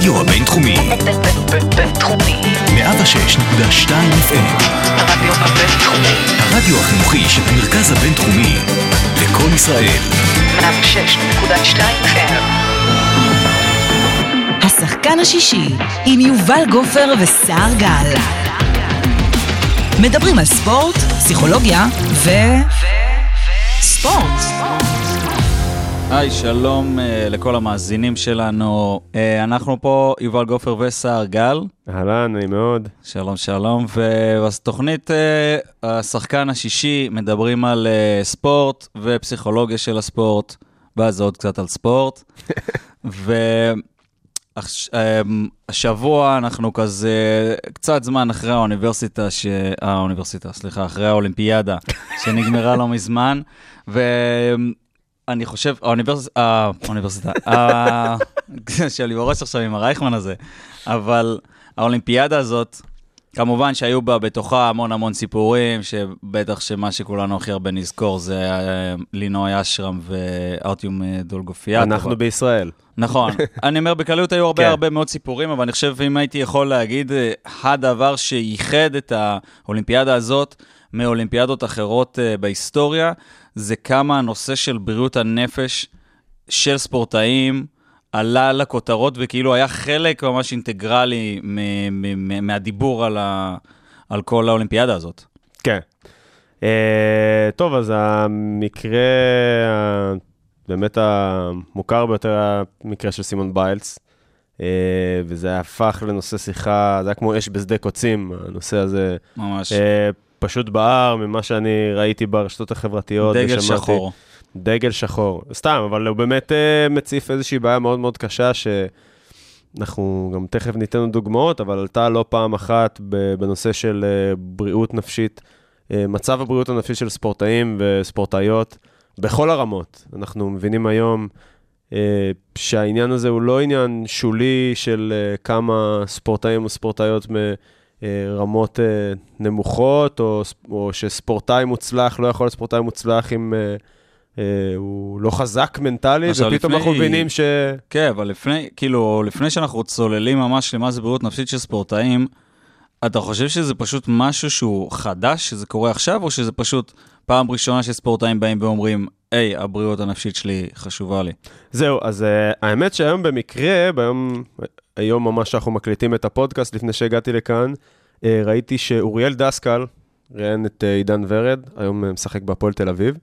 הרדיו הבינתחומי. בינתחומי. 106.2 FM. הרדיו הבינתחומי. הרדיו החינוכי של המרכז הבינתחומי. לקום ישראל. 106.2 FM. השחקן השישי עם יובל גופר וסער גל. מדברים על ספורט, פסיכולוגיה ו... ספורט. היי, שלום uh, לכל המאזינים שלנו. Uh, אנחנו פה, יובל גופר וסער גל. אהלן, נעים מאוד. שלום, שלום. ובתוכנית uh, השחקן השישי מדברים על uh, ספורט ופסיכולוגיה של הספורט, ואז עוד קצת על ספורט. והשבוע אנחנו כזה קצת זמן אחרי האוניברסיטה, ש... האוניברסיטה, סליחה, אחרי האולימפיאדה שנגמרה לא מזמן, ו... אני חושב, האוניברסיטה, האוניברסיטה, ה- שלי בראש עכשיו עם הרייכמן הזה, אבל האולימפיאדה הזאת, כמובן שהיו בה בתוכה המון המון סיפורים, שבטח שמה שכולנו הכי הרבה נזכור זה אה, לינוי אשרם וארטיום אה, דולגופיאט. אנחנו אבל- בישראל. נכון. אני אומר, בכלליות היו הרבה כן. הרבה מאוד סיפורים, אבל אני חושב, אם הייתי יכול להגיד, אה, הדבר שייחד את האולימפיאדה הזאת מאולימפיאדות אחרות אה, בהיסטוריה, זה כמה הנושא של בריאות הנפש של ספורטאים עלה לכותרות, וכאילו היה חלק ממש אינטגרלי מהדיבור על, ה- על כל האולימפיאדה הזאת. כן. Uh, טוב, אז המקרה ה- באמת המוכר ביותר היה המקרה של סימון ביילס, uh, וזה הפך לנושא שיחה, זה היה כמו אש בשדה קוצים, הנושא הזה ממש. uh, פשוט בער ממה שאני ראיתי ברשתות החברתיות. דגל ושמעתי. שחור. דגל שחור. סתם, אבל הוא באמת uh, מציף איזושהי בעיה מאוד מאוד קשה, שאנחנו גם תכף ניתן דוגמאות, אבל עלתה לא פעם אחת בנושא של uh, בריאות נפשית, uh, מצב הבריאות הנפשית של ספורטאים וספורטאיות בכל הרמות. אנחנו מבינים היום שהעניין הזה הוא לא עניין שולי של כמה ספורטאים או ספורטאיות מרמות uh, נמוכות, או, או שספורטאי מוצלח לא יכול להיות ספורטאי מוצלח אם... Uh, אה, הוא לא חזק מנטלית, ופתאום לפני- אנחנו מבינים ש... כן, אבל לפני, כאילו, לפני שאנחנו צוללים ממש למה זה בריאות נפשית של ספורטאים, אתה חושב שזה פשוט משהו שהוא חדש, שזה קורה עכשיו, או שזה פשוט פעם ראשונה שספורטאים באים ואומרים, היי, הבריאות הנפשית שלי חשובה לי? זהו, אז uh, האמת שהיום במקרה, ביום, היום ממש שאנחנו מקליטים את הפודקאסט, לפני שהגעתי לכאן, uh, ראיתי שאוריאל דסקל ראיין את uh, עידן ורד, היום uh, משחק בהפועל תל אביב,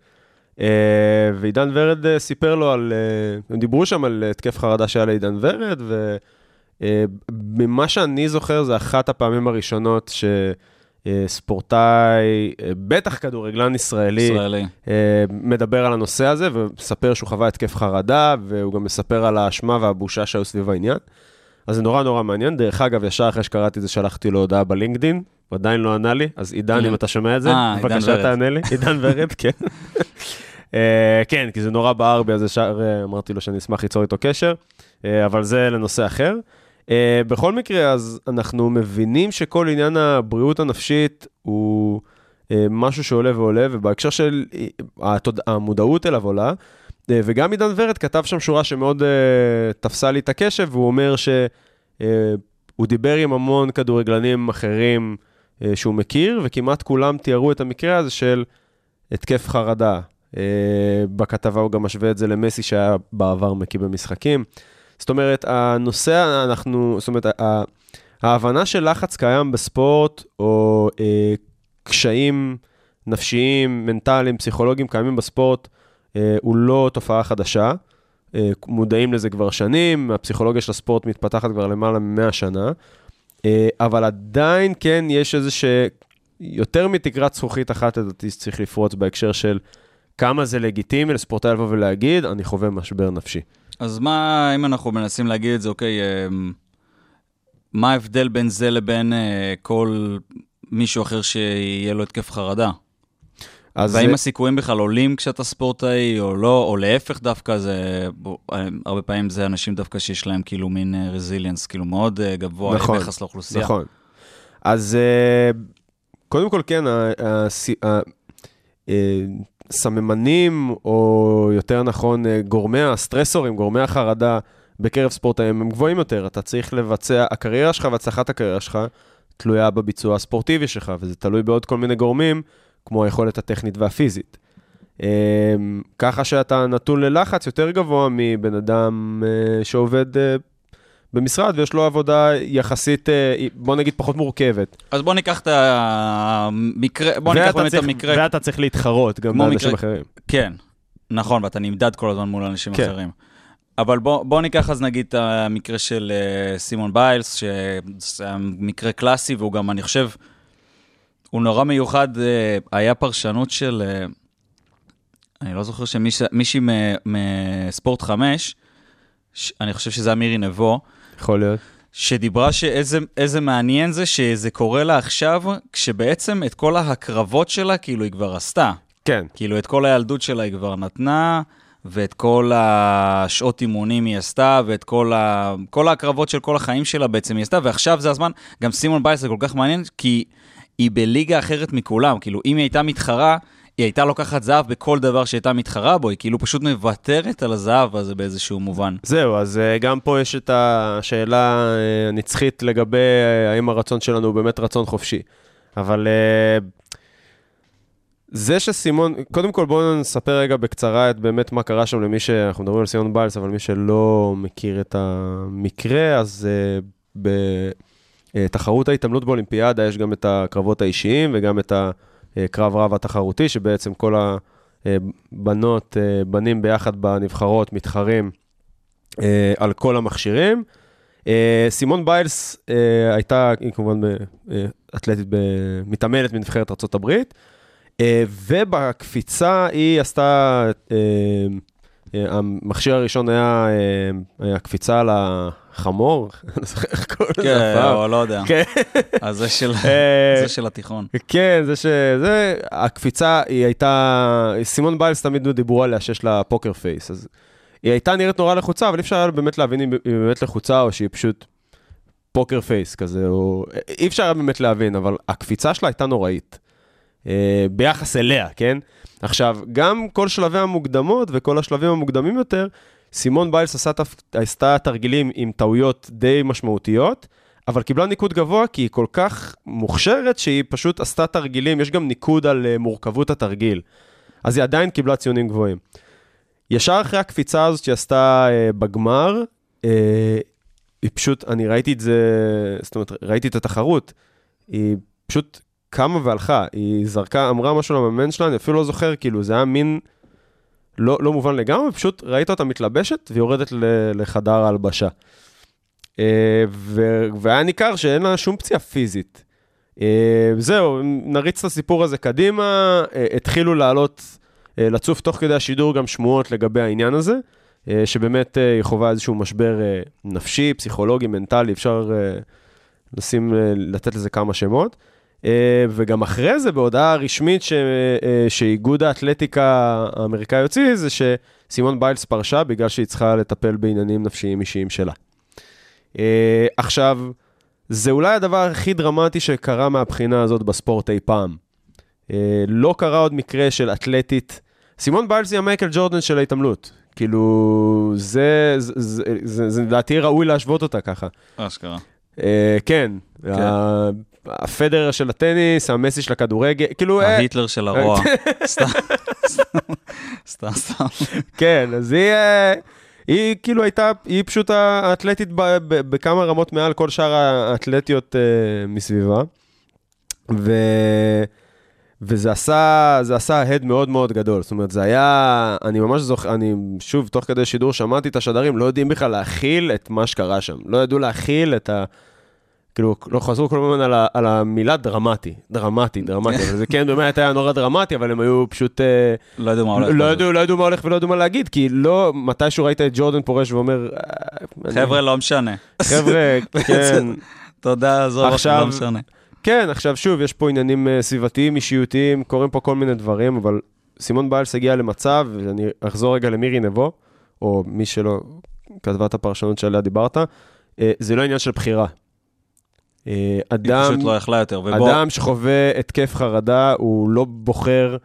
ועידן ורד סיפר לו על, הם דיברו שם על התקף חרדה שהיה לעידן ורד, וממה שאני זוכר, זה אחת הפעמים הראשונות ש... אה, ספורטאי, אה, בטח כדורגלן ישראלי, ישראלי. אה, מדבר על הנושא הזה ומספר שהוא חווה התקף חרדה, והוא גם מספר על האשמה והבושה שהיו סביב העניין. אז זה נורא נורא מעניין. דרך אגב, ישר אחרי שקראתי את זה, שלחתי לו הודעה בלינקדין, הוא עדיין לא ענה לי, אז עידן, אם אתה שומע את זה, אה, בבקשה. תענה לי. עידן ורד, כן. אה, כן, כי זה נורא בער בי, אז ישר אה, אמרתי לו שאני אשמח ליצור איתו קשר, אבל זה לנושא אחר. בכל מקרה, אז אנחנו מבינים שכל עניין הבריאות הנפשית הוא משהו שעולה ועולה, ובהקשר של. המודעות אליו עולה, וגם עידן ורד כתב שם שורה שמאוד אה, תפסה לי את הקשב, והוא אומר שהוא דיבר עם המון כדורגלנים אחרים אה, שהוא מכיר, וכמעט כולם תיארו את המקרה הזה של התקף חרדה. אה, בכתבה הוא גם משווה את זה למסי שהיה בעבר מקיא במשחקים. זאת אומרת, הנושא, אנחנו, זאת אומרת, ההבנה של לחץ קיים בספורט, או אה, קשיים נפשיים, מנטליים, פסיכולוגיים קיימים בספורט, אה, הוא לא תופעה חדשה. אה, מודעים לזה כבר שנים, הפסיכולוגיה של הספורט מתפתחת כבר למעלה מ-100 שנה, אה, אבל עדיין כן יש איזה ש... יותר מתקרת זכוכית אחת לדעתי שצריך לפרוץ בהקשר של כמה זה לגיטימי לספורטאי לבוא ולהגיד, אני חווה משבר נפשי. אז מה, אם אנחנו מנסים להגיד את זה, אוקיי, מה ההבדל בין זה לבין אה, כל מישהו אחר שיהיה לו התקף חרדה? אז והאם זה- הסיכויים בכלל עולים כשאתה ספורטאי או לא, או להפך דווקא, זה, אה, הרבה פעמים זה אנשים דווקא שיש להם כאילו מין רזיליאנס, כאילו מאוד אה, גבוה נכון, ביחס לאוכלוסייה. נכון. אז אה, קודם כל, כן, הס- ה- אה, סממנים, או יותר נכון, אה, גורמי הסטרסורים, גורמי החרדה בקרב ספורטאים הם גבוהים יותר. אתה צריך לבצע, הקריירה שלך והצלחת הקריירה שלך תלויה בביצוע הספורטיבי שלך, וזה תלוי בעוד כל מיני גורמים, כמו היכולת הטכנית והפיזית. אה, ככה שאתה נתון ללחץ יותר גבוה מבן אדם אה, שעובד אה, במשרד ויש לו עבודה יחסית, אה, בוא נגיד, פחות מורכבת. אז בוא ניקח את המקרה, בוא ניקח באמת את צריך- המקרה. ואתה צריך להתחרות גם מקרה- אחרים. כן, נכון, ואתה נמדד כל הזמן מול אנשים כן. אחרים. אבל בוא, בוא ניקח אז נגיד את המקרה של סימון ביילס, שזה מקרה קלאסי, והוא גם, אני חושב, הוא נורא מיוחד, uh, היה פרשנות של, uh, אני לא זוכר שמישהי מספורט 5, ש, אני חושב שזה היה מירי נבו, יכול להיות. שדיברה שאיזה איזה מעניין זה שזה קורה לה עכשיו, כשבעצם את כל ההקרבות שלה, כאילו היא כבר עשתה. כן. כאילו, את כל הילדות שלה היא כבר נתנה, ואת כל השעות אימונים היא עשתה, ואת כל, ה... כל ההקרבות של כל החיים שלה בעצם היא עשתה, ועכשיו זה הזמן, גם סימון בייס זה כל כך מעניין, כי היא בליגה אחרת מכולם. כאילו, אם היא הייתה מתחרה, היא הייתה לוקחת זהב בכל דבר שהייתה מתחרה בו, היא כאילו פשוט מוותרת על הזהב הזה באיזשהו מובן. זהו, אז אה, גם פה יש את השאלה אה, הנצחית לגבי אה, האם הרצון שלנו הוא באמת רצון חופשי. אבל זה שסימון, קודם כל בואו נספר רגע בקצרה את באמת מה קרה שם למי שאנחנו מדברים על סימון ביילס, אבל מי שלא מכיר את המקרה, אז אה, בתחרות ההתעמלות באולימפיאדה יש גם את הקרבות האישיים וגם את הקרב רב התחרותי, שבעצם כל הבנות, אה, בנים ביחד בנבחרות מתחרים אה, על כל המכשירים. אה, סימון ביילס אה, הייתה, היא כמובן אה, אתלטית, מתעמלת בנבחרת ארה"ב, אה, ובקפיצה היא עשתה, אה, אה, המכשיר הראשון היה, אה, היה קפיצה על החמור, אני לא זוכר איך קוראים לזה כן. או לא יודע. כן. אז זה של, אה, זה של התיכון. כן, זה ש... זה... הקפיצה, היא הייתה... סימון ביילס תמיד דיברו עליה שיש לה פוקר פייס, אז היא הייתה נראית נורא לחוצה, אבל אי אפשר היה באמת להבין אם היא באמת לחוצה או שהיא פשוט פוקר פייס כזה, או... אי אפשר היה באמת להבין, אבל הקפיצה שלה הייתה נוראית. אה, ביחס אליה, כן? עכשיו, גם כל שלבי המוקדמות וכל השלבים המוקדמים יותר, סימון ביילס עשה, עשתה תרגילים עם טעויות די משמעותיות, אבל קיבלה ניקוד גבוה כי היא כל כך מוכשרת שהיא פשוט עשתה תרגילים, יש גם ניקוד על uh, מורכבות התרגיל. אז היא עדיין קיבלה ציונים גבוהים. ישר אחרי הקפיצה הזאת שהיא עשתה uh, בגמר, uh, היא פשוט, אני ראיתי את זה, זאת אומרת, ראיתי את התחרות, היא פשוט קמה והלכה, היא זרקה, אמרה משהו למאמן שלה, אני אפילו לא זוכר, כאילו, זה היה מין לא, לא מובן לגמרי, פשוט ראית אותה מתלבשת ויורדת לחדר ההלבשה. אה, ו- והיה ניכר שאין לה שום פציעה פיזית. אה, זהו, נריץ את הסיפור הזה קדימה, אה, התחילו לעלות, לצוף תוך כדי השידור גם שמועות לגבי העניין הזה, שבאמת היא חווה איזשהו משבר נפשי, פסיכולוגי, מנטלי, אפשר לשים, לתת לזה כמה שמות. אה, וגם אחרי זה, בהודעה רשמית ש- אה, שאיגוד האתלטיקה האמריקאי הוציא, זה שסימון ביילס פרשה בגלל שהיא צריכה לטפל בעניינים נפשיים אישיים שלה. אה, עכשיו, זה אולי הדבר הכי דרמטי שקרה מהבחינה הזאת בספורט אי פעם. לא קרה עוד מקרה של אתלטית. סימון ביילס היא המייקל ג'ורדן של ההתעמלות. כאילו, זה, זה, זה, זה, זה לדעתי ראוי להשוות אותה ככה. אשכרה. אה, כן, ה- הפדר של הטניס, המסי של הכדורגל, כאילו, אה, ההיטלר של הרוע. סתם, סתם, סתם, סתם. כן, אז היא, אה, היא כאילו הייתה, היא פשוט האתלטית ב, ב, בכמה רמות מעל כל שאר האתלטיות אה, מסביבה. ו... וזה עשה, זה עשה הד מאוד מאוד גדול. זאת אומרת, זה היה, אני ממש זוכר, אני שוב, תוך כדי שידור שמעתי את השדרים, לא יודעים בכלל להכיל את מה שקרה שם. לא ידעו להכיל את ה... כאילו, לא חזרו כל הזמן על, ה- על המילה דרמטי, דרמטי, דרמטי, אבל זה כן באמת היה נורא דרמטי, אבל הם היו פשוט... אה, לא יודע מה הולך. לא בזה. ידעו, לא ידעו מה הולך ולא ידעו מה להגיד, כי לא, מתישהו ראית את ג'ורדן פורש ואומר, "אה, חבר'ה, לא משנה. חבר'ה, כן, תודה, עזוב עכשיו- לא משנה. כן, עכשיו שוב, יש פה עניינים אה, סביבתיים, אישיותיים, קורים פה כל מיני דברים, אבל סימון ביילס הגיע למצב, ואני אחזור רגע למירי נבו, או מי שלא כתבה את הפרשנות שעליה דיברת, זה לא עניין של בחירה. אה, היא אדם, פשוט לא יכלה יותר, ובוא, אדם שחווה התקף חרדה, הוא לא בוחר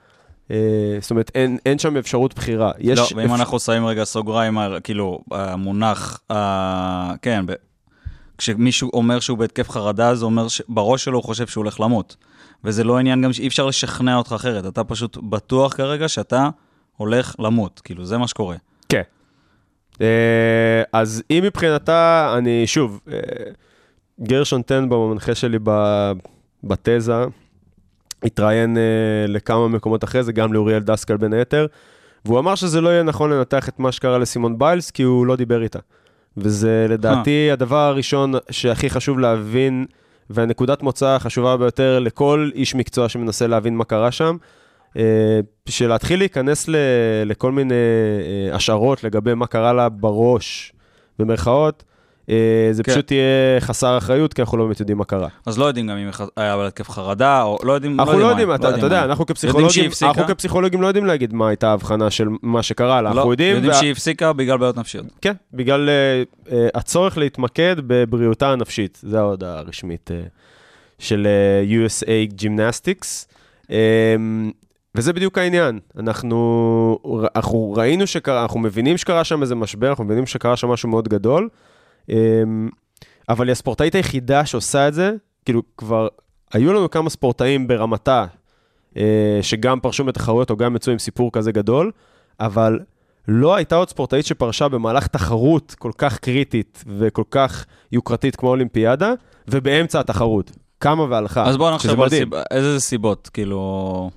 אה, זאת אומרת, אין, אין שם אפשרות בחירה. יש לא, ואם אפ- אנחנו שמים רגע סוגריים, כאילו, המונח, אה, כן, ב, כשמישהו אומר שהוא בהתקף חרדה, זה אומר שבראש שלו הוא חושב שהוא הולך למות. וזה לא עניין גם שאי אפשר לשכנע אותך אחרת, אתה פשוט בטוח כרגע שאתה הולך למות, כאילו, זה מה שקורה. כן. אה, אז היא מבחינתה, אני שוב, גרשון טנבאום, המנחה שלי בתזה, התראיין אה, לכמה מקומות אחרי זה, גם לאוריאל דסקל בין היתר, והוא אמר שזה לא יהיה נכון לנתח את מה שקרה לסימון ביילס, כי הוא לא דיבר איתה. וזה לדעתי הדבר הראשון שהכי חשוב להבין, והנקודת מוצא החשובה ביותר לכל איש מקצוע שמנסה להבין מה קרה שם, אה, שלהתחיל להיכנס ל, לכל מיני אה, השערות לגבי מה קרה לה בראש, במרכאות, אה, זה כן. פשוט יהיה חסר אחריות, כי אנחנו לא באמת יודעים מה קרה. אז לא יודעים גם אם היה בהתקף חרדה, או לא יודעים, אנחנו לא מה- יודעים, אתה יודע. אנחנו כפסיכולוגים? אנחנו כפסיכולוגים לא יודעים להגיד מה הייתה ההבחנה של מה שקרה לה, לא, אנחנו יודעים, יודעים וה- שהיא הפסיקה בגלל בעיות נפשיות. כן, בגלל אה, אה, הצורך להתמקד בבריאותה הנפשית, זו ההודעה הרשמית אה, של אה, USA Gymnastics. אה, וזה בדיוק העניין, אנחנו, אנחנו ראינו שקרה, אנחנו מבינים שקרה שם איזה משבר, אנחנו מבינים שקרה שם משהו מאוד גדול, אה, אבל היא הספורטאית היחידה שעושה את זה, כאילו כבר היו לנו כמה ספורטאים ברמתה, אה, שגם פרשו בתחרויות או גם יצאו עם סיפור כזה גדול, אבל לא הייתה עוד ספורטאית שפרשה במהלך תחרות כל כך קריטית וכל כך יוקרתית כמו האולימפיאדה, ובאמצע התחרות. קמה והלכה. אז בואו נחשוב. איזה סיבות, כאילו...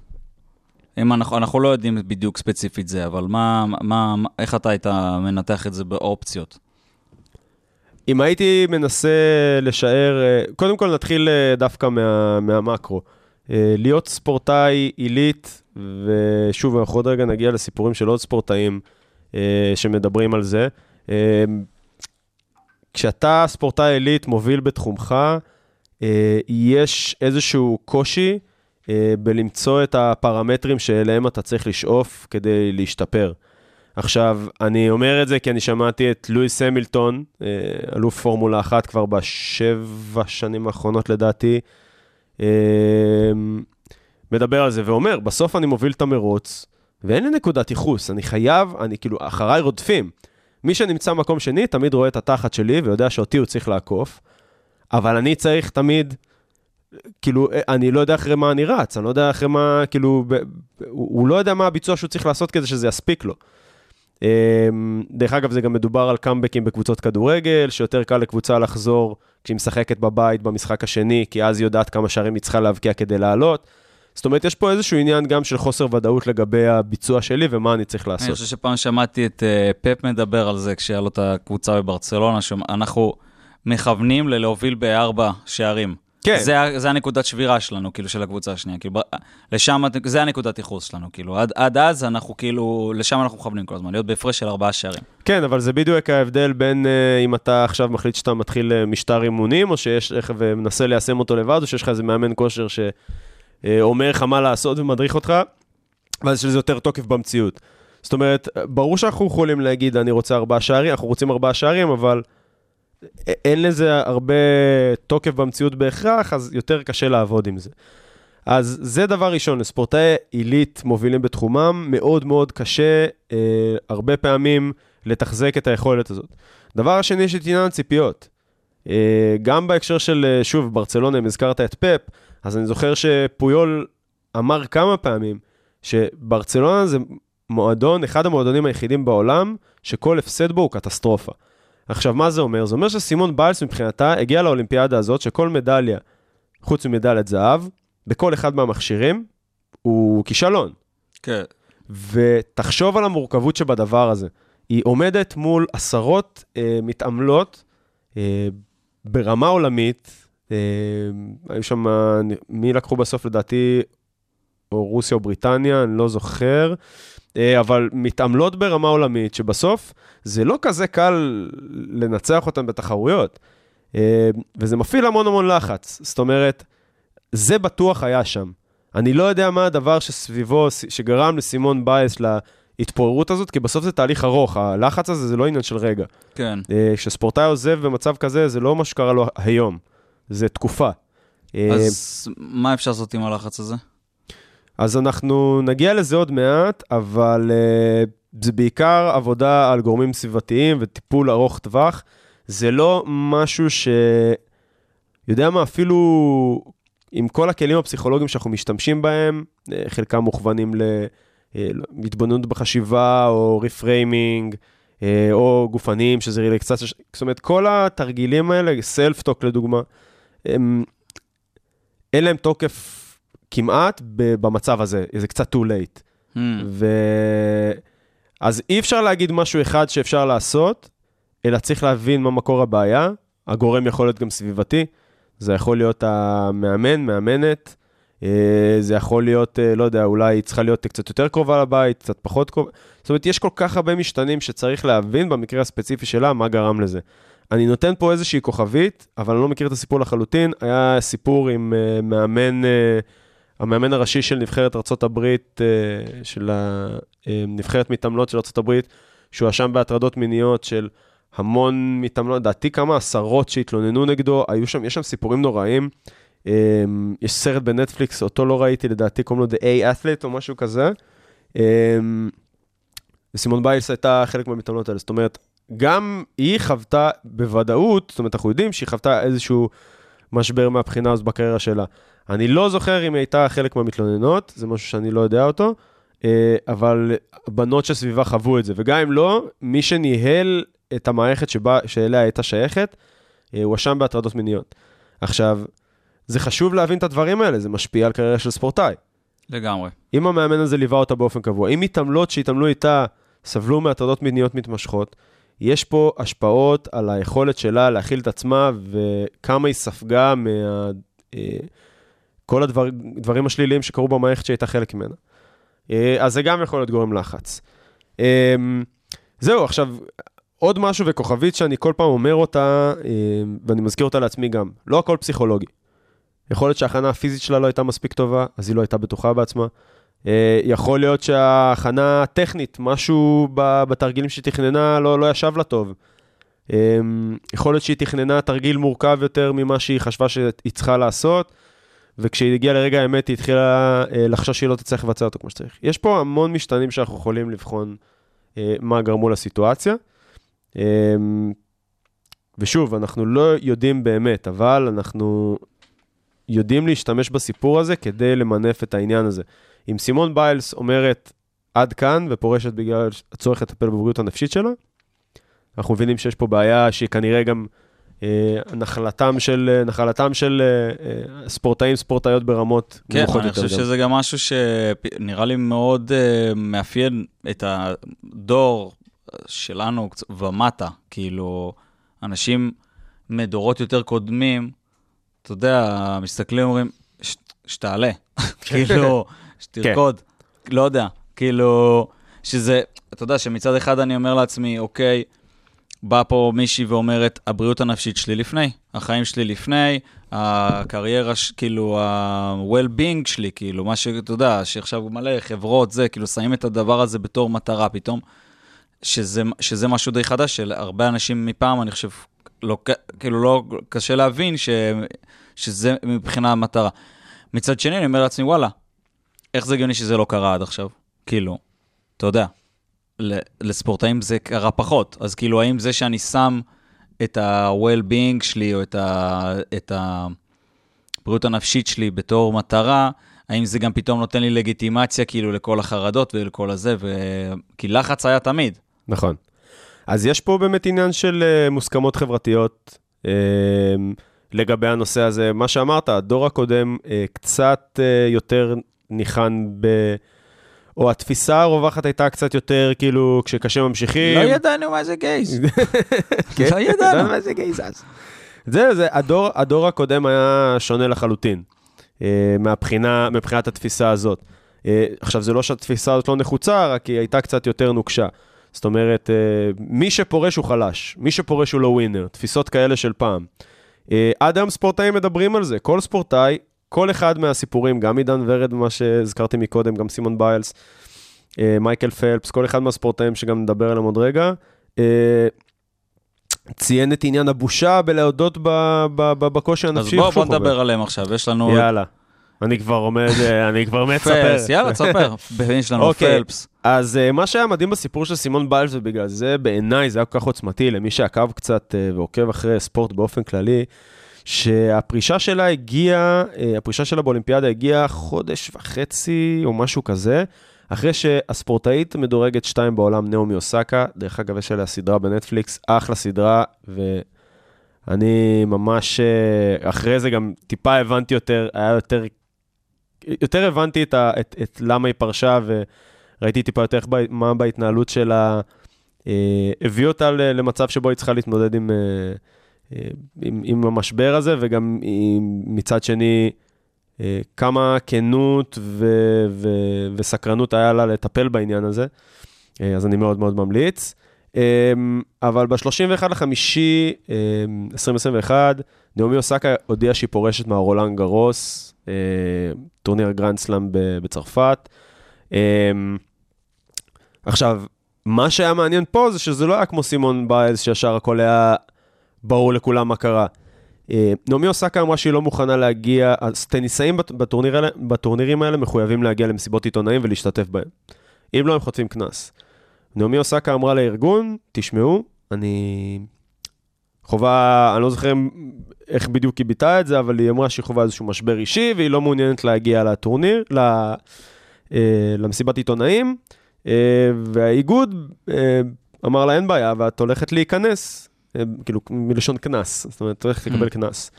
אם אנחנו, אנחנו לא יודעים בדיוק ספציפית זה, אבל מה, מה, איך אתה היית מנתח את זה באופציות? אם הייתי מנסה לשער, אה, קודם כל נתחיל אה, דווקא מה, מהמקרו. אה, להיות ספורטאי עילית, ושוב, אנחנו עוד רגע נגיע לסיפורים של עוד ספורטאים שמדברים על זה. כשאתה ספורטאי עילית מוביל בתחומך, יש איזשהו קושי בלמצוא את הפרמטרים שאליהם אתה צריך לשאוף כדי להשתפר. עכשיו, אני אומר את זה כי אני שמעתי את לואיס המילטון, אה, אלוף פורמולה אחת כבר בשבע שנים האחרונות לדעתי, אה, מדבר על זה ואומר, בסוף אני מוביל את המרוץ, ואין לי נקודת ייחוס, אני חייב, אני כאילו, אחריי רודפים. מי שנמצא מקום שני תמיד רואה את התחת שלי ויודע שאותי הוא צריך לעקוף, אבל אני צריך תמיד, כאילו, אני לא יודע אחרי מה אני רץ, אני לא יודע אחרי מה, כאילו, הוא לא יודע מה הביצוע שהוא צריך לעשות כדי שזה יספיק לו. אמ, דרך אגב, זה גם מדובר על קאמבקים בקבוצות כדורגל, שיותר קל לקבוצה לחזור כשהיא משחקת בבית במשחק השני, כי אז היא יודעת כמה שערים היא צריכה להבקיע כדי לעלות. זאת אומרת, יש פה איזשהו עניין גם של חוסר ודאות לגבי הביצוע שלי ומה אני צריך אני לעשות. חושב שפעם שמעתי את אה, פפ מדבר על זה כשהיה לו את הקבוצה בברצלונה, שאנחנו מכוונים ללהוביל בארבע שערים. כן. זה, זה הנקודת שבירה שלנו, כאילו, של הקבוצה השנייה. כאילו, לשם, זה הנקודת ייחוס שלנו, כאילו. עד, עד אז אנחנו כאילו, לשם אנחנו מכוונים כל הזמן, להיות בהפרש של ארבעה שערים. כן, אבל זה בדיוק ההבדל בין אה, אם אתה עכשיו מחליט שאתה מתחיל אה, משטר אימונים, או שיש לך ומנסה ליישם אותו לבד, או שיש לך איזה מאמן כושר שאומר לך מה לעשות ומדריך אותך, ואז יש לזה יותר תוקף במציאות. זאת אומרת, ברור שאנחנו יכולים להגיד, אני רוצה ארבעה שערים, אנחנו רוצים ארבעה שערים, אבל אין לזה הרבה תוקף במציאות בהכרח, אז יותר קשה לעבוד עם זה. אז זה דבר ראשון, לספורטאי עילית מובילים בתחומם, מאוד מאוד קשה, אה, הרבה פעמים, לתחזק את היכולת הזאת. דבר השני, יש את עניין הציפיות. אה, גם בהקשר של, אה, שוב, ברצלונה, אם הזכרת את פפ, אז אני זוכר שפויול אמר כמה פעמים שברצלונה זה מועדון, אחד המועדונים היחידים בעולם, שכל הפסד בו הוא קטסטרופה. עכשיו, מה זה אומר? זה אומר שסימון ביילס מבחינתה הגיע לאולימפיאדה הזאת, שכל מדליה, חוץ ממדליית זהב, בכל אחד מהמכשירים, הוא כישלון. כן. ותחשוב על המורכבות שבדבר הזה. היא עומדת מול עשרות אה, מתעמלות אה, ברמה עולמית. אה, היו שם, מי לקחו בסוף לדעתי, או רוסיה או בריטניה, אני לא זוכר, אבל מתעמלות ברמה עולמית, שבסוף זה לא כזה קל לנצח אותן בתחרויות. אה, וזה מפעיל המון המון לחץ. זאת אומרת, זה בטוח היה שם. אני לא יודע מה הדבר שסביבו, שגרם לסימון בייס להתפוררות הזאת, כי בסוף זה תהליך ארוך, הלחץ הזה זה לא עניין של רגע. כן. אה, כשספורטאי עוזב במצב כזה, זה לא מה שקרה לו היום, זה תקופה. אה, אז מה אפשר לעשות עם הלחץ הזה? אז אנחנו נגיע לזה עוד מעט, אבל אה, זה בעיקר עבודה על גורמים סביבתיים וטיפול ארוך טווח. זה לא משהו ש... יודע מה, אפילו עם כל הכלים הפסיכולוגיים שאנחנו משתמשים בהם, אה, חלקם מוכוונים להתבוננות בחשיבה או reframing, אה, או גופניים, שזה רילקסציה, זאת אומרת, כל התרגילים האלה, self-talk לדוגמה, הם, אין להם תוקף כמעט במצב הזה, זה קצת too late. Hmm. ו... אז אי אפשר להגיד משהו אחד שאפשר לעשות, אלא צריך להבין מה מקור הבעיה. הגורם יכול להיות גם סביבתי, זה יכול להיות המאמן, מאמנת, אה, זה יכול להיות, אה, לא יודע, אולי היא צריכה להיות קצת יותר קרובה לבית, קצת פחות קרובה. זאת אומרת, יש כל כך הרבה משתנים שצריך להבין במקרה הספציפי שלה מה גרם לזה. אני נותן פה איזושהי כוכבית, אבל אני לא מכיר את הסיפור לחלוטין. היה סיפור עם uh, מאמן, המאמן הראשי של נבחרת ארה"ב, uh, של הנבחרת מתעמלות של ארה"ב, שהואשם בהטרדות מיניות של המון מתעמלות, לדעתי כמה עשרות שהתלוננו נגדו, היו שם, יש שם סיפורים נוראים. Um, יש סרט בנטפליקס, אותו לא ראיתי, לדעתי קוראים לו The A Athlete או משהו כזה. וסימון ביילס הייתה חלק מהמתעמלות האלה, זאת אומרת, גם היא חוותה בוודאות, זאת אומרת, אנחנו יודעים שהיא חוותה איזשהו משבר מהבחינה הזאת בקריירה שלה. אני לא זוכר אם היא הייתה חלק מהמתלוננות, זה משהו שאני לא יודע אותו, אה, אבל בנות שסביבה חוו את זה, וגם אם לא, מי שניהל את המערכת שבה, שאליה הייתה שייכת, אה, הואשם בהטרדות מיניות. עכשיו, זה חשוב להבין את הדברים האלה, זה משפיע על קריירה של ספורטאי. לגמרי. אם המאמן הזה ליווה אותה באופן קבוע, אם מתעמלות שהתעמלו איתה סבלו מהטרדות מיניות מתמשכות, יש פה השפעות על היכולת שלה להכיל את עצמה וכמה היא ספגה מה... אה, כל הדברים השליליים שקרו במערכת שהייתה חלק ממנה. אה, אז זה גם יכול להיות גורם לחץ. אה, זהו, עכשיו, עוד משהו וכוכבית שאני כל פעם אומר אותה, ואני מזכיר אותה לעצמי גם, לא הכל פסיכולוגי. יכול להיות שההכנה הפיזית שלה לא הייתה מספיק טובה, אז היא לא הייתה בטוחה בעצמה. אה, יכול להיות שההכנה הטכנית, משהו בתרגילים שהיא תכננה לא, לא ישב לה טוב. אה, יכול להיות שהיא תכננה תרגיל מורכב יותר ממה שהיא חשבה שהיא צריכה לעשות, וכשהיא הגיעה לרגע האמת היא התחילה אה, לחשוש שהיא לא תצטרך לבצע אותו כמו שצריך. יש פה המון משתנים שאנחנו יכולים לבחון מה גרמו לסיטואציה. ושוב, אנחנו לא יודעים באמת, אבל אנחנו יודעים להשתמש בסיפור הזה כדי למנף את העניין הזה. אם סימון ביילס אומרת עד כאן ופורשת בגלל הצורך לטפל בבריאות הנפשית שלה, אנחנו מבינים שיש פה בעיה שהיא כנראה גם אה, נחלתם של, נחלתם של אה, אה, ספורטאים, ספורטאיות ברמות כן, נמוכות יותר. כן, אני חושב שזה גם משהו שנראה לי מאוד אה, מאפיין את הדור שלנו ומטה, כאילו, אנשים מדורות יותר קודמים, אתה יודע, מסתכלים ואומרים, שתעלה, כאילו, שתרקוד, לא יודע, כאילו, שזה, אתה יודע שמצד אחד אני אומר לעצמי, אוקיי, באה פה מישהי ואומרת, הבריאות הנפשית שלי לפני, החיים שלי לפני, הקריירה, כאילו, ה-well-being שלי, כאילו, מה שאתה יודע, שעכשיו מלא חברות, זה, כאילו, שמים את הדבר הזה בתור מטרה פתאום, שזה, שזה משהו די חדש, של הרבה אנשים מפעם, אני חושב, לא, כאילו, לא, קשה להבין ש, שזה מבחינה המטרה. מצד שני, אני אומר לעצמי, וואלה, איך זה הגיוני שזה לא קרה עד עכשיו? כאילו, אתה יודע, לספורטאים זה קרה פחות, אז כאילו, האם זה שאני שם את ה-well-being שלי, או את, ה, את הבריאות הנפשית שלי בתור מטרה, האם זה גם פתאום נותן לי לגיטימציה כאילו לכל החרדות ולכל הזה, ו... כי לחץ היה תמיד. נכון. אז יש פה באמת עניין של uh, מוסכמות חברתיות. Uh, לגבי הנושא הזה. מה שאמרת, הדור הקודם אה, קצת אה, יותר ניחן ב... או התפיסה הרווחת הייתה קצת יותר, כאילו, כשקשה ממשיכים. לא ידענו מה זה גייז. כן? לא ידענו מה זה גייז אז. זהו, זה, הדור, הדור הקודם היה שונה לחלוטין, אה, מהבחינה, מבחינת התפיסה הזאת. אה, עכשיו, זה לא שהתפיסה הזאת לא נחוצה, רק היא הייתה קצת יותר נוקשה. זאת אומרת, אה, מי שפורש הוא חלש, מי שפורש הוא לא ווינר, תפיסות כאלה של פעם. עד היום ספורטאים מדברים על זה. כל ספורטאי, כל אחד מהסיפורים, גם עידן ורד, מה שהזכרתי מקודם, גם סימון ביילס, אה, מייקל פלפס, כל אחד מהספורטאים שגם נדבר עליהם עוד רגע, אה, ציין את עניין הבושה בלהודות בקושי הנפשי. אז בואו בוא נדבר עליהם עכשיו, יש לנו... יאללה. אני כבר עומד, אה, אני כבר מת לספר. פלפס, יאללה, תספר. יש לנו אוקיי. פלפס. אז מה שהיה מדהים בסיפור של סימון ביילס, ובגלל זה בעיניי זה היה כל כך עוצמתי, למי שעקב קצת ועוקב אחרי ספורט באופן כללי, שהפרישה שלה הגיעה, אה, הפרישה שלה באולימפיאדה הגיעה חודש וחצי או משהו כזה, אחרי שהספורטאית מדורגת 2 בעולם, נעמי אוסקה, דרך אגב, יש עליה סדרה בנטפליקס, אחלה סדרה, ואני ממש, אה, אחרי זה גם טיפה הבנתי יותר, היה יותר, יותר הבנתי את, ה, את, את למה היא פרשה, וראיתי טיפה יותר איך, מה בהתנהלות שלה אה, הביא אותה למצב שבו היא צריכה להתמודד עם, עם, עם המשבר הזה, וגם עם, מצד שני, אה, כמה כנות ו, ו, וסקרנות היה לה לטפל בעניין הזה. אה, אז אני מאוד מאוד ממליץ. אה, אבל ב-31 לחמישי אה, 2021, נעמי אוסקה הודיעה שהיא פורשת מהרולאן גארוס, טורניר גרנד סלאם ב- בצרפת. עכשיו, מה שהיה מעניין פה זה שזה לא היה כמו סימון ביילס, שישר הכל היה ברור לכולם מה קרה. אה, נעמי אוסקה אמרה שהיא לא מוכנה להגיע, אז טניסאים בטורניר בטורנירים האלה מחויבים להגיע למסיבות עיתונאים ולהשתתף בהם. אם לא, הם חוטפים קנס. נעמי אוסקה אמרה לארגון, תשמעו, אני חווה, אני לא זוכר איך בדיוק היא ביטאה את זה, אבל היא אמרה שהיא חווה איזשהו משבר אישי, והיא לא מעוניינת להגיע לטורניר, ל, אה, למסיבת עיתונאים, אה, והאיגוד אמר לה, אין בעיה, ואת הולכת להיכנס, כאילו, מלשון קנס, זאת אומרת, את הולכת לקבל קנס.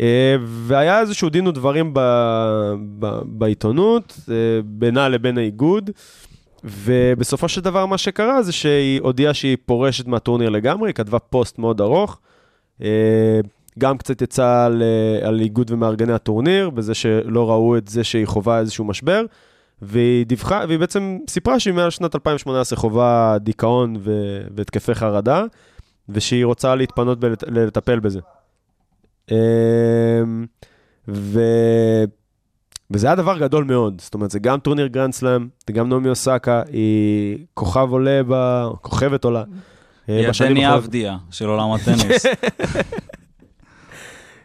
אה, והיה איזשהו דין ודברים ב, ב, בעיתונות, אה, בינה לבין האיגוד, ובסופו של דבר מה שקרה זה שהיא הודיעה שהיא פורשת מהטורניר לגמרי, היא כתבה פוסט מאוד ארוך. אה, גם קצת יצא על, אה, על איגוד ומארגני הטורניר, בזה שלא ראו את זה שהיא חווה איזשהו משבר, והיא דיווחה, והיא בעצם סיפרה שהיא מעל שנת 2018 חווה דיכאון והתקפי חרדה, ושהיא רוצה להתפנות ולטפל בזה. אה, ו... וזה היה דבר גדול מאוד, זאת אומרת, זה גם טורניר גרנד סלאם, זה גם נעמי אוסקה, היא כוכב עולה, ב... כוכבת עולה. אה, היא הדני אבדיה של עולם הטניס.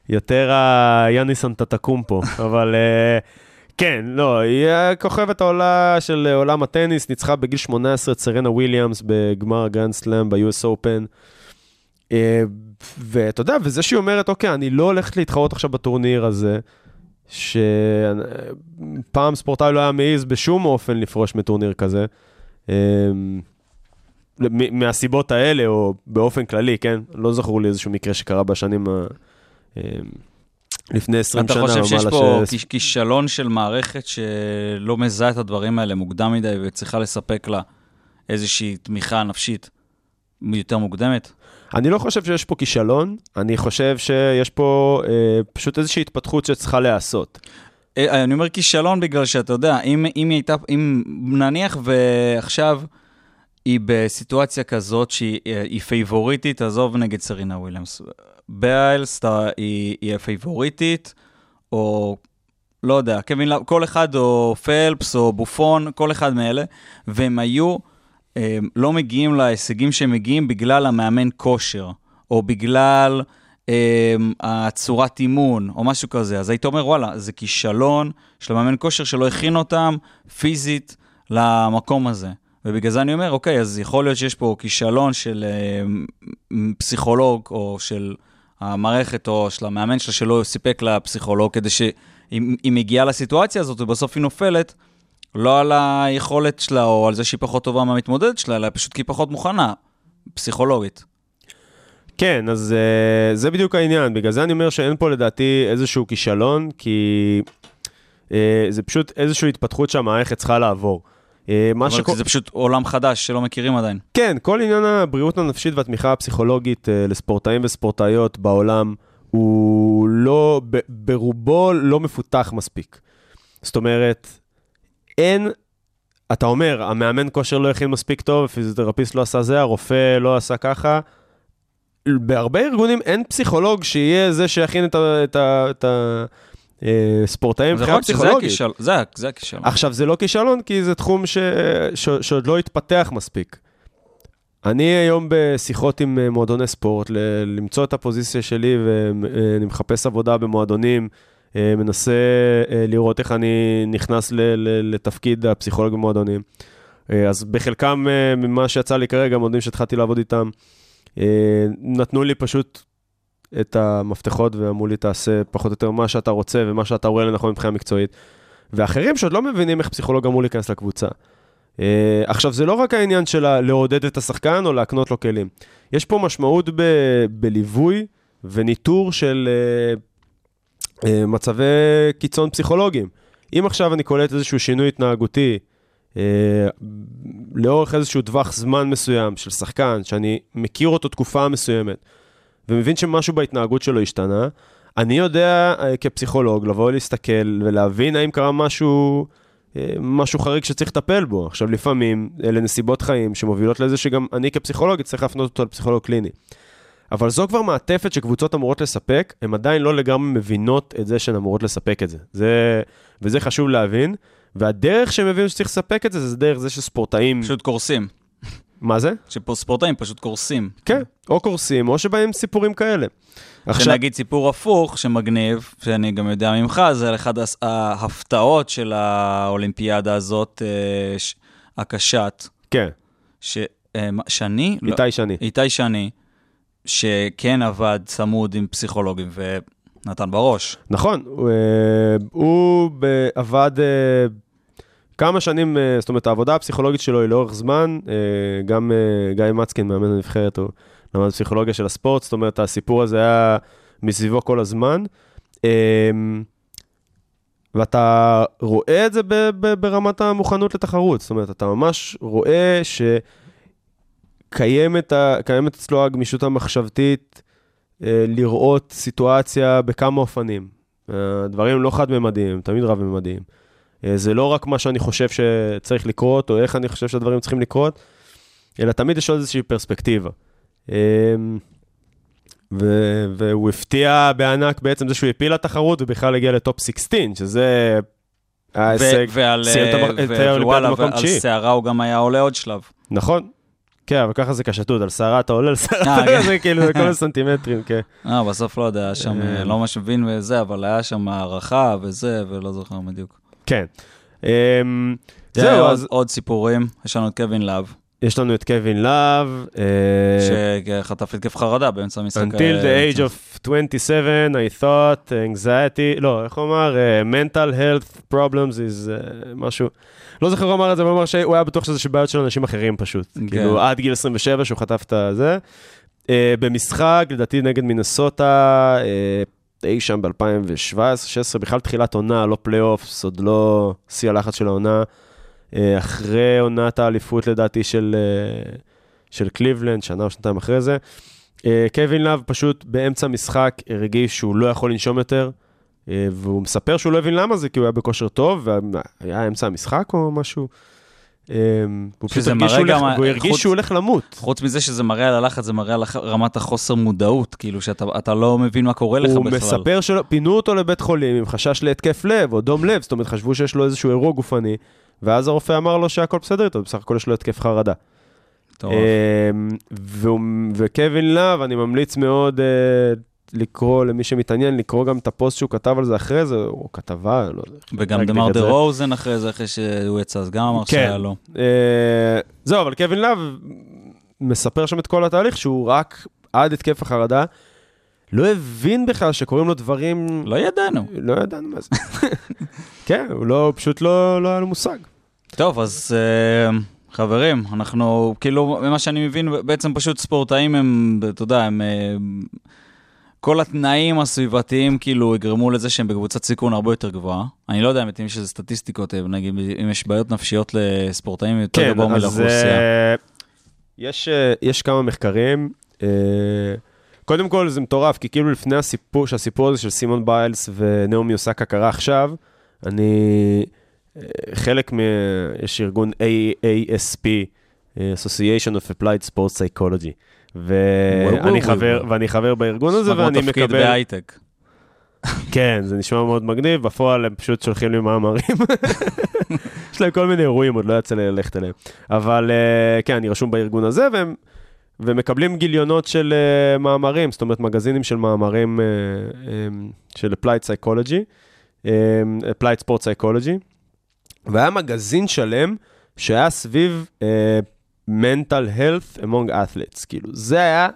יותר היאניס אנטטוקומפו, אבל אה, כן, לא, היא כוכבת העולה של עולם הטניס, ניצחה בגיל 18 את סרנה וויליאמס בגמר הגרנד סלאם ב-US Open. אה, ואתה יודע, וזה שהיא אומרת, אוקיי, אני לא הולכת להתחרות עכשיו בטורניר הזה, שפעם ספורטאי לא היה מעז בשום אופן לפרוש מטורניר כזה. אה, מהסיבות האלה, או באופן כללי, כן? לא זכור לי איזשהו מקרה שקרה בשנים ה... אה, לפני 20 אתה שנה חושב שיש ומעלה פה ש- כיש- כישלון של מערכת שלא מזהה את הדברים האלה מוקדם מדי וצריכה לספק לה איזושהי תמיכה נפשית יותר מוקדמת? אני לא חושב שיש פה כישלון, אני חושב שיש פה אה, פשוט איזושהי התפתחות שצריכה להיעשות. אה, אני אומר כישלון בגלל שאתה יודע, אם, אם היא הייתה, אם נניח ועכשיו היא בסיטואציה כזאת שהיא אה, פייבוריטית, עזוב נגד סרינה וויליאמס. אתה- היא, היא הפייבוריטית, או לא יודע, כל אחד, או פלפס, או בופון, כל אחד מאלה, והם היו לא מגיעים להישגים שהם מגיעים בגלל המאמן כושר, או בגלל אה, הצורת אימון, או משהו כזה. אז היית אומר, וואלה, זה כישלון של המאמן כושר שלא הכין אותם פיזית למקום הזה. ובגלל זה אני אומר, אוקיי, אז יכול להיות שיש פה כישלון של אה, פסיכולוג, או של המערכת, או של המאמן שלה, שלא סיפק לפסיכולוג, כדי שאם היא מגיעה לסיטואציה הזאת, ובסוף היא נופלת, לא על היכולת שלה, או על זה שהיא פחות טובה מהמתמודדת שלה, אלא פשוט כי היא פחות מוכנה, פסיכולוגית. כן, אז uh, זה בדיוק העניין, בגלל זה אני אומר שאין פה לדעתי איזשהו כישלון, כי uh, זה פשוט איזושהי התפתחות שהמערכת צריכה לעבור. Uh, אבל שקורה... זה פשוט עולם חדש שלא מכירים עדיין. כן, כל עניין הבריאות הנפשית והתמיכה הפסיכולוגית uh, לספורטאים וספורטאיות בעולם, הוא לא, ב- ברובו לא מפותח מספיק. זאת אומרת, אין, אתה אומר, המאמן כושר לא הכין מספיק טוב, הפיזיותרפיסט לא עשה זה, הרופא לא עשה ככה. בהרבה ארגונים אין פסיכולוג שיהיה זה שיכין את ה- את ה- את הספורטאים יכול מבחינה פסיכולוגית. זה ה- זה הכישלון. עכשיו, זה לא כישלון, כי זה תחום ש... ש... שעוד לא התפתח מספיק. אני היום בשיחות עם אה, מועדוני ספורט, ל... למצוא את הפוזיציה שלי, ואני מחפש עבודה במועדונים, אה, מנסה אה, לראות איך אני נכנס לתפקיד הפסיכולוג במועדונים. אה, אז בחלקם אה, ממה שיצא לי כרגע, מועדונים שהתחלתי לעבוד איתם, אה, נתנו לי פשוט את המפתחות ואמרו לי, תעשה פחות או יותר מה שאתה רוצה ומה שאתה רואה לנכון מבחינה מקצועית. ואחרים שעוד לא מבינים איך פסיכולוג אמור להיכנס לקבוצה. Uh, עכשיו, זה לא רק העניין של לעודד את השחקן או להקנות לו כלים. יש פה משמעות ב- בליווי וניטור של uh, מצבי קיצון פסיכולוגיים. אם עכשיו אני קולט איזשהו שינוי התנהגותי uh, לאורך איזשהו טווח זמן מסוים של שחקן, שאני מכיר אותו תקופה מסוימת, ומבין שמשהו בהתנהגות שלו השתנה, אני יודע אה, כפסיכולוג לבוא להסתכל ולהבין האם קרה משהו, אה, משהו חריג שצריך לטפל בו. עכשיו, לפעמים אלה נסיבות חיים שמובילות לזה שגם אני כפסיכולוג אצטרך להפנות אותו לפסיכולוג קליני. אבל זו כבר מעטפת שקבוצות אמורות לספק, הן עדיין לא לגמרי מבינות את זה שהן אמורות לספק את זה. זה וזה חשוב להבין, והדרך שהם הבינו שצריך לספק את זה, זה דרך זה שספורטאים... פשוט קורסים. מה זה? שספורטאים פשוט קורסים. כן, או קורסים, או שבאים סיפורים כאלה. שנגיד סיפור הפוך, שמגניב, שאני גם יודע ממך, זה אחד הס- ההפתעות של האולימפיאדה הזאת, אה, הקשת, כן, ש- אה, שני? לא, איתי שני. איתי שני, שכן עבד צמוד עם פסיכולוגים ונתן בראש. נכון, הוא, אה, הוא ב- עבד אה, כמה שנים, אה, זאת אומרת, העבודה הפסיכולוגית שלו היא לאורך זמן, גם גיא מצקין, מאמן הנבחרת, הוא למד פסיכולוגיה של הספורט, זאת אומרת, הסיפור הזה היה מסביבו כל הזמן. ואתה רואה את זה ברמת המוכנות לתחרות, זאת אומרת, אתה ממש רואה שקיימת ה- קיימת אצלו הגמישות המחשבתית אה, לראות סיטואציה בכמה אופנים. אה, הדברים לא חד-ממדיים, תמיד רב-ממדיים. אה, זה לא רק מה שאני חושב שצריך לקרות, או איך אני חושב שהדברים צריכים לקרות, אלא תמיד יש עוד איזושהי פרספקטיבה. אה, ו- והוא הפתיע בענק בעצם זה שהוא הפיל לתחרות ובכלל הגיע לטופ 16, שזה היה הישג. ו- ועל, סיים את אה, ועל. סערה הוא גם היה עולה עוד שלב. נכון. כן, אבל ככה זה קשטות, על שערה אתה עולה, על שערה אה, אתה כן. זה כאילו, זה כל הסנטימטרים, כן. אה, בסוף לא יודע, היה שם, אה. אה, לא ממש מבין וזה, אבל היה שם הערכה וזה, ולא זוכר בדיוק. כן. אמ, זהו, אז עוד סיפורים, יש לנו את קווין להב, יש לנו את קווין להב. אה, שחטף התקף חרדה באמצע המשחק. Until אה, the age of 27, I thought anxiety, לא, איך הוא אמר? אה, mental health problems is אה, משהו. לא זוכר הוא אמר את זה, אבל הוא אמר שהוא היה בטוח שזה בעיות של אנשים אחרים פשוט. כן. כאילו, עד גיל 27 שהוא חטף את. אה, במשחק, לדעתי נגד מינסוטה, אה, אי שם ב-2017-2016, בכלל תחילת עונה, לא פלייאופס, עוד לא שיא הלחץ של העונה. אה, אחרי עונת האליפות לדעתי של, אה, של קליבלנד, שנה או שנתיים אחרי זה. אה, קווין לאב פשוט באמצע המשחק הרגיש שהוא לא יכול לנשום יותר, והוא מספר שהוא לא הבין למה זה, כי הוא היה בכושר טוב, והיה אמצע המשחק או משהו. הוא פשוט הרגיש שהוא מראה הולך- גם- והוא הרגיש חוץ- שהוא הולך למות. חוץ מזה שזה מראה על הלחץ, זה מראה על רמת החוסר מודעות, כאילו שאתה אתה לא מבין מה קורה לך הוא בכלל. מספר שפינו אותו לבית חולים עם חשש להתקף לב או דום לב, זאת אומרת, חשבו שיש לו איזשהו אירוע גופני, ואז הרופא אמר לו שהכל בסדר איתו, בסך הכל יש לו התקף חרדה. אמ, וקווין לאב, אני ממליץ מאוד אה, לקרוא, למי שמתעניין, לקרוא גם את הפוסט שהוא כתב על זה אחרי זה, או כתבה, לא יודע. וגם דמר דה. רוזן אחרי זה, אחרי שהוא יצא, אז גם אמר כן. שהיה לו. אה, זהו, אבל קווין לאב מספר שם את כל התהליך, שהוא רק עד התקף החרדה, לא הבין בכלל שקורים לו דברים... לא ידענו. לא ידענו מה זה. כן, הוא לא, פשוט לא, לא היה לו מושג. טוב, אז אה, חברים, אנחנו, כאילו, ממה שאני מבין, בעצם פשוט ספורטאים הם, אתה יודע, הם... אה, כל התנאים הסביבתיים כאילו יגרמו לזה שהם בקבוצת סיכון הרבה יותר גבוהה. אני לא יודע אם יש איזה סטטיסטיקות, אבל נגיד אם יש בעיות נפשיות לספורטאים יותר כן, גבוה מלאוכלוסייה. אה, יש, אה, יש כמה מחקרים. אה, קודם כל זה מטורף, כי כאילו לפני הסיפור, שהסיפור הזה של סימון ביילס ונעמי אוסקה קרה עכשיו, אני אה, חלק מ... יש ארגון AASP, Association of Applied Sports Psychology. ואני חבר. ואני חבר בארגון הזה, ואני תפקיד מקבל... בהייטק. כן, זה נשמע מאוד מגניב, בפועל הם פשוט שולחים לי מאמרים. יש להם כל מיני אירועים, עוד לא יצא לי ללכת אליהם. אבל אה, כן, אני רשום בארגון הזה, והם ומקבלים גיליונות של uh, מאמרים, זאת אומרת, מגזינים של מאמרים uh, um, של Applied Psychology, um, Applied Sport Psychology, והיה מגזין שלם שהיה סביב uh, mental health among athletes, כאילו, זה היה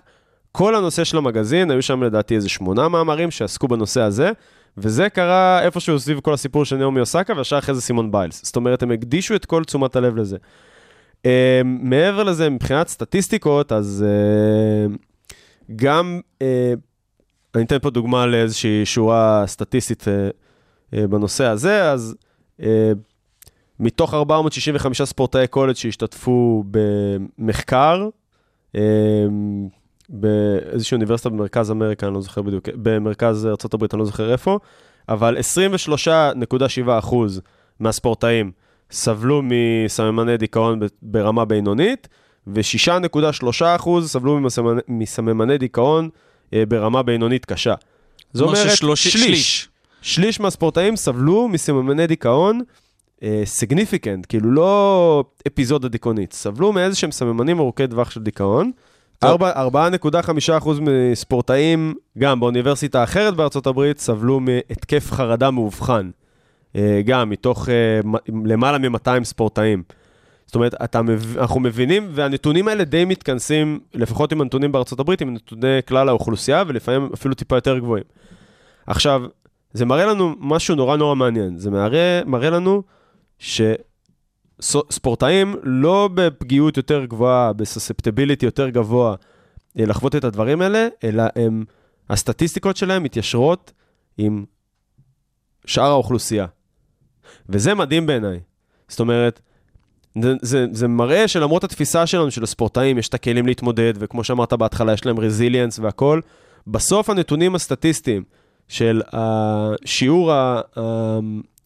כל הנושא של המגזין, היו שם לדעתי איזה שמונה מאמרים שעסקו בנושא הזה, וזה קרה איפשהו סביב כל הסיפור של נעמי אוסקה, וישר אחרי זה סימון ביילס. זאת אומרת, הם הקדישו את כל תשומת הלב לזה. Uh, מעבר לזה, מבחינת סטטיסטיקות, אז uh, גם, uh, אני אתן פה דוגמה לאיזושהי שורה סטטיסטית uh, uh, בנושא הזה, אז uh, מתוך 465 ספורטאי קולג' שהשתתפו במחקר, uh, באיזושהי אוניברסיטה במרכז אמריקה, אני לא זוכר בדיוק, במרכז ארה"ב, אני לא זוכר איפה, אבל 23.7% מהספורטאים סבלו מסממני דיכאון ברמה בינונית, ו-6.3% סבלו מסממני, דיכאון אה, ברמה בינונית קשה. זאת אומרת, ששלוש- שליש. שליש מהספורטאים סבלו מסממני דיכאון סיגניפיקנט, כאילו לא אפיזודה דיכאונית, סבלו מאיזה שהם סממנים ארוכי טווח של דיכאון. טוב. ארבע- 4.5% מספורטאים, גם באוניברסיטה אחרת בארצות הברית, סבלו מהתקף חרדה מאובחן. אה, גם מתוך אה, למעלה מ-200 ספורטאים. זאת אומרת, אתה, אנחנו מבינים, והנתונים האלה די מתכנסים, לפחות עם הנתונים בארצות הברית, עם נתוני כלל האוכלוסייה, ולפעמים אפילו טיפה יותר גבוהים. עכשיו, זה מראה לנו משהו נורא נורא מעניין. זה מראה, מראה לנו שספורטאים לא בפגיעות יותר גבוהה, בסספטביליטי יותר גבוה, אה, לחוות את הדברים האלה, אלא הם, הסטטיסטיקות שלהם מתיישרות עם שאר האוכלוסייה. וזה מדהים בעיניי. זאת אומרת, זה, זה, זה מראה שלמרות התפיסה שלנו של הספורטאים, יש את הכלים להתמודד, וכמו שאמרת בהתחלה, יש להם רזיליאנס והכול, בסוף הנתונים הסטטיסטיים של ה-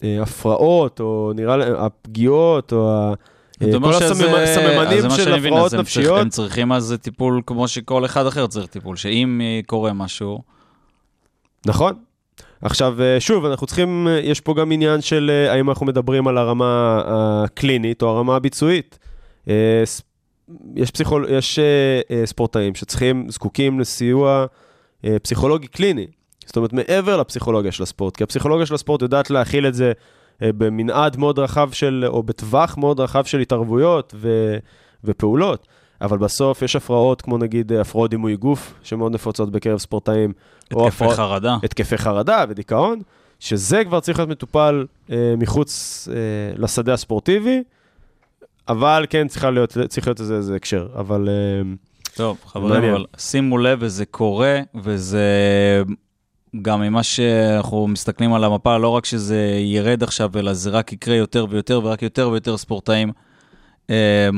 ההפרעות, או נראה לי, הפגיעות, או ה- אתה אומר כל הסממנים של הפרעות נפשיות. הם צריכים אז טיפול כמו שכל אחד אחר צריך טיפול, שאם אה, קורה משהו, נכון. עכשיו, אה, שוב, אנחנו צריכים, אה, יש פה גם עניין של אה, האם אנחנו מדברים על הרמה הקלינית או הרמה הביצועית. יש, פסיכול, יש ספורטאים שצריכים, זקוקים לסיוע פסיכולוגי קליני. זאת אומרת, מעבר לפסיכולוגיה של הספורט, כי הפסיכולוגיה של הספורט יודעת להכיל את זה במנעד מאוד רחב של, או בטווח מאוד רחב של התערבויות ו, ופעולות. אבל בסוף יש הפרעות, כמו נגיד אה, הפרעות דימוי גוף, שמאוד נפוצות בקרב ספורטאים. התקפי הפרעות- חרדה. התקפי חרדה ודיכאון, שזה כבר צריך להיות מטופל אה, מחוץ אה, לשדה הספורטיבי, אבל כן צריכה להיות, צריך להיות איזה, איזה הקשר. אבל אה, טוב, חברים, מעניין. אבל שימו לב, וזה קורה, וזה גם ממה שאנחנו מסתכלים על המפה, לא רק שזה ירד עכשיו, אלא זה רק יקרה יותר ויותר, ורק יותר ויותר ספורטאים אה,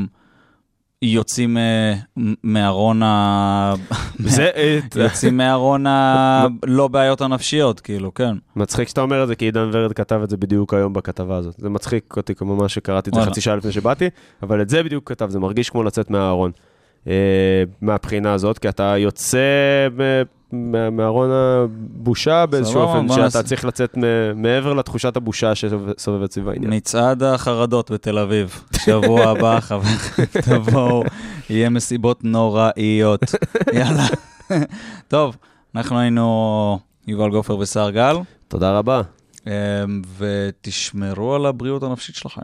יוצאים אה, מארון ה... זה אה, יוצאים מארון ה... לא בעיות הנפשיות, כאילו, כן. מצחיק שאתה אומר את זה, כי עידן ורד כתב את זה בדיוק היום בכתבה הזאת. זה מצחיק אותי כמו ממש שקראתי את זה. חצי שעה לפני שבאתי, אבל את זה בדיוק כתב, זה מרגיש כמו לצאת מהארון. אה, מהבחינה הזאת, כי אתה יוצא מה- מארון הבושה באיזשהו אופן, שאתה נעשה- צריך לצאת מעבר לתחושת הבושה שסובבת סביב העניין. מצעד החרדות בתל אביב, שבוע הבא, חברים, תבואו, יהיה מסיבות נוראיות. יאללה. טוב, אנחנו היינו יובל גופר וסער גל, תודה רבה. אמ, ותשמרו על הבריאות הנפשית שלכם.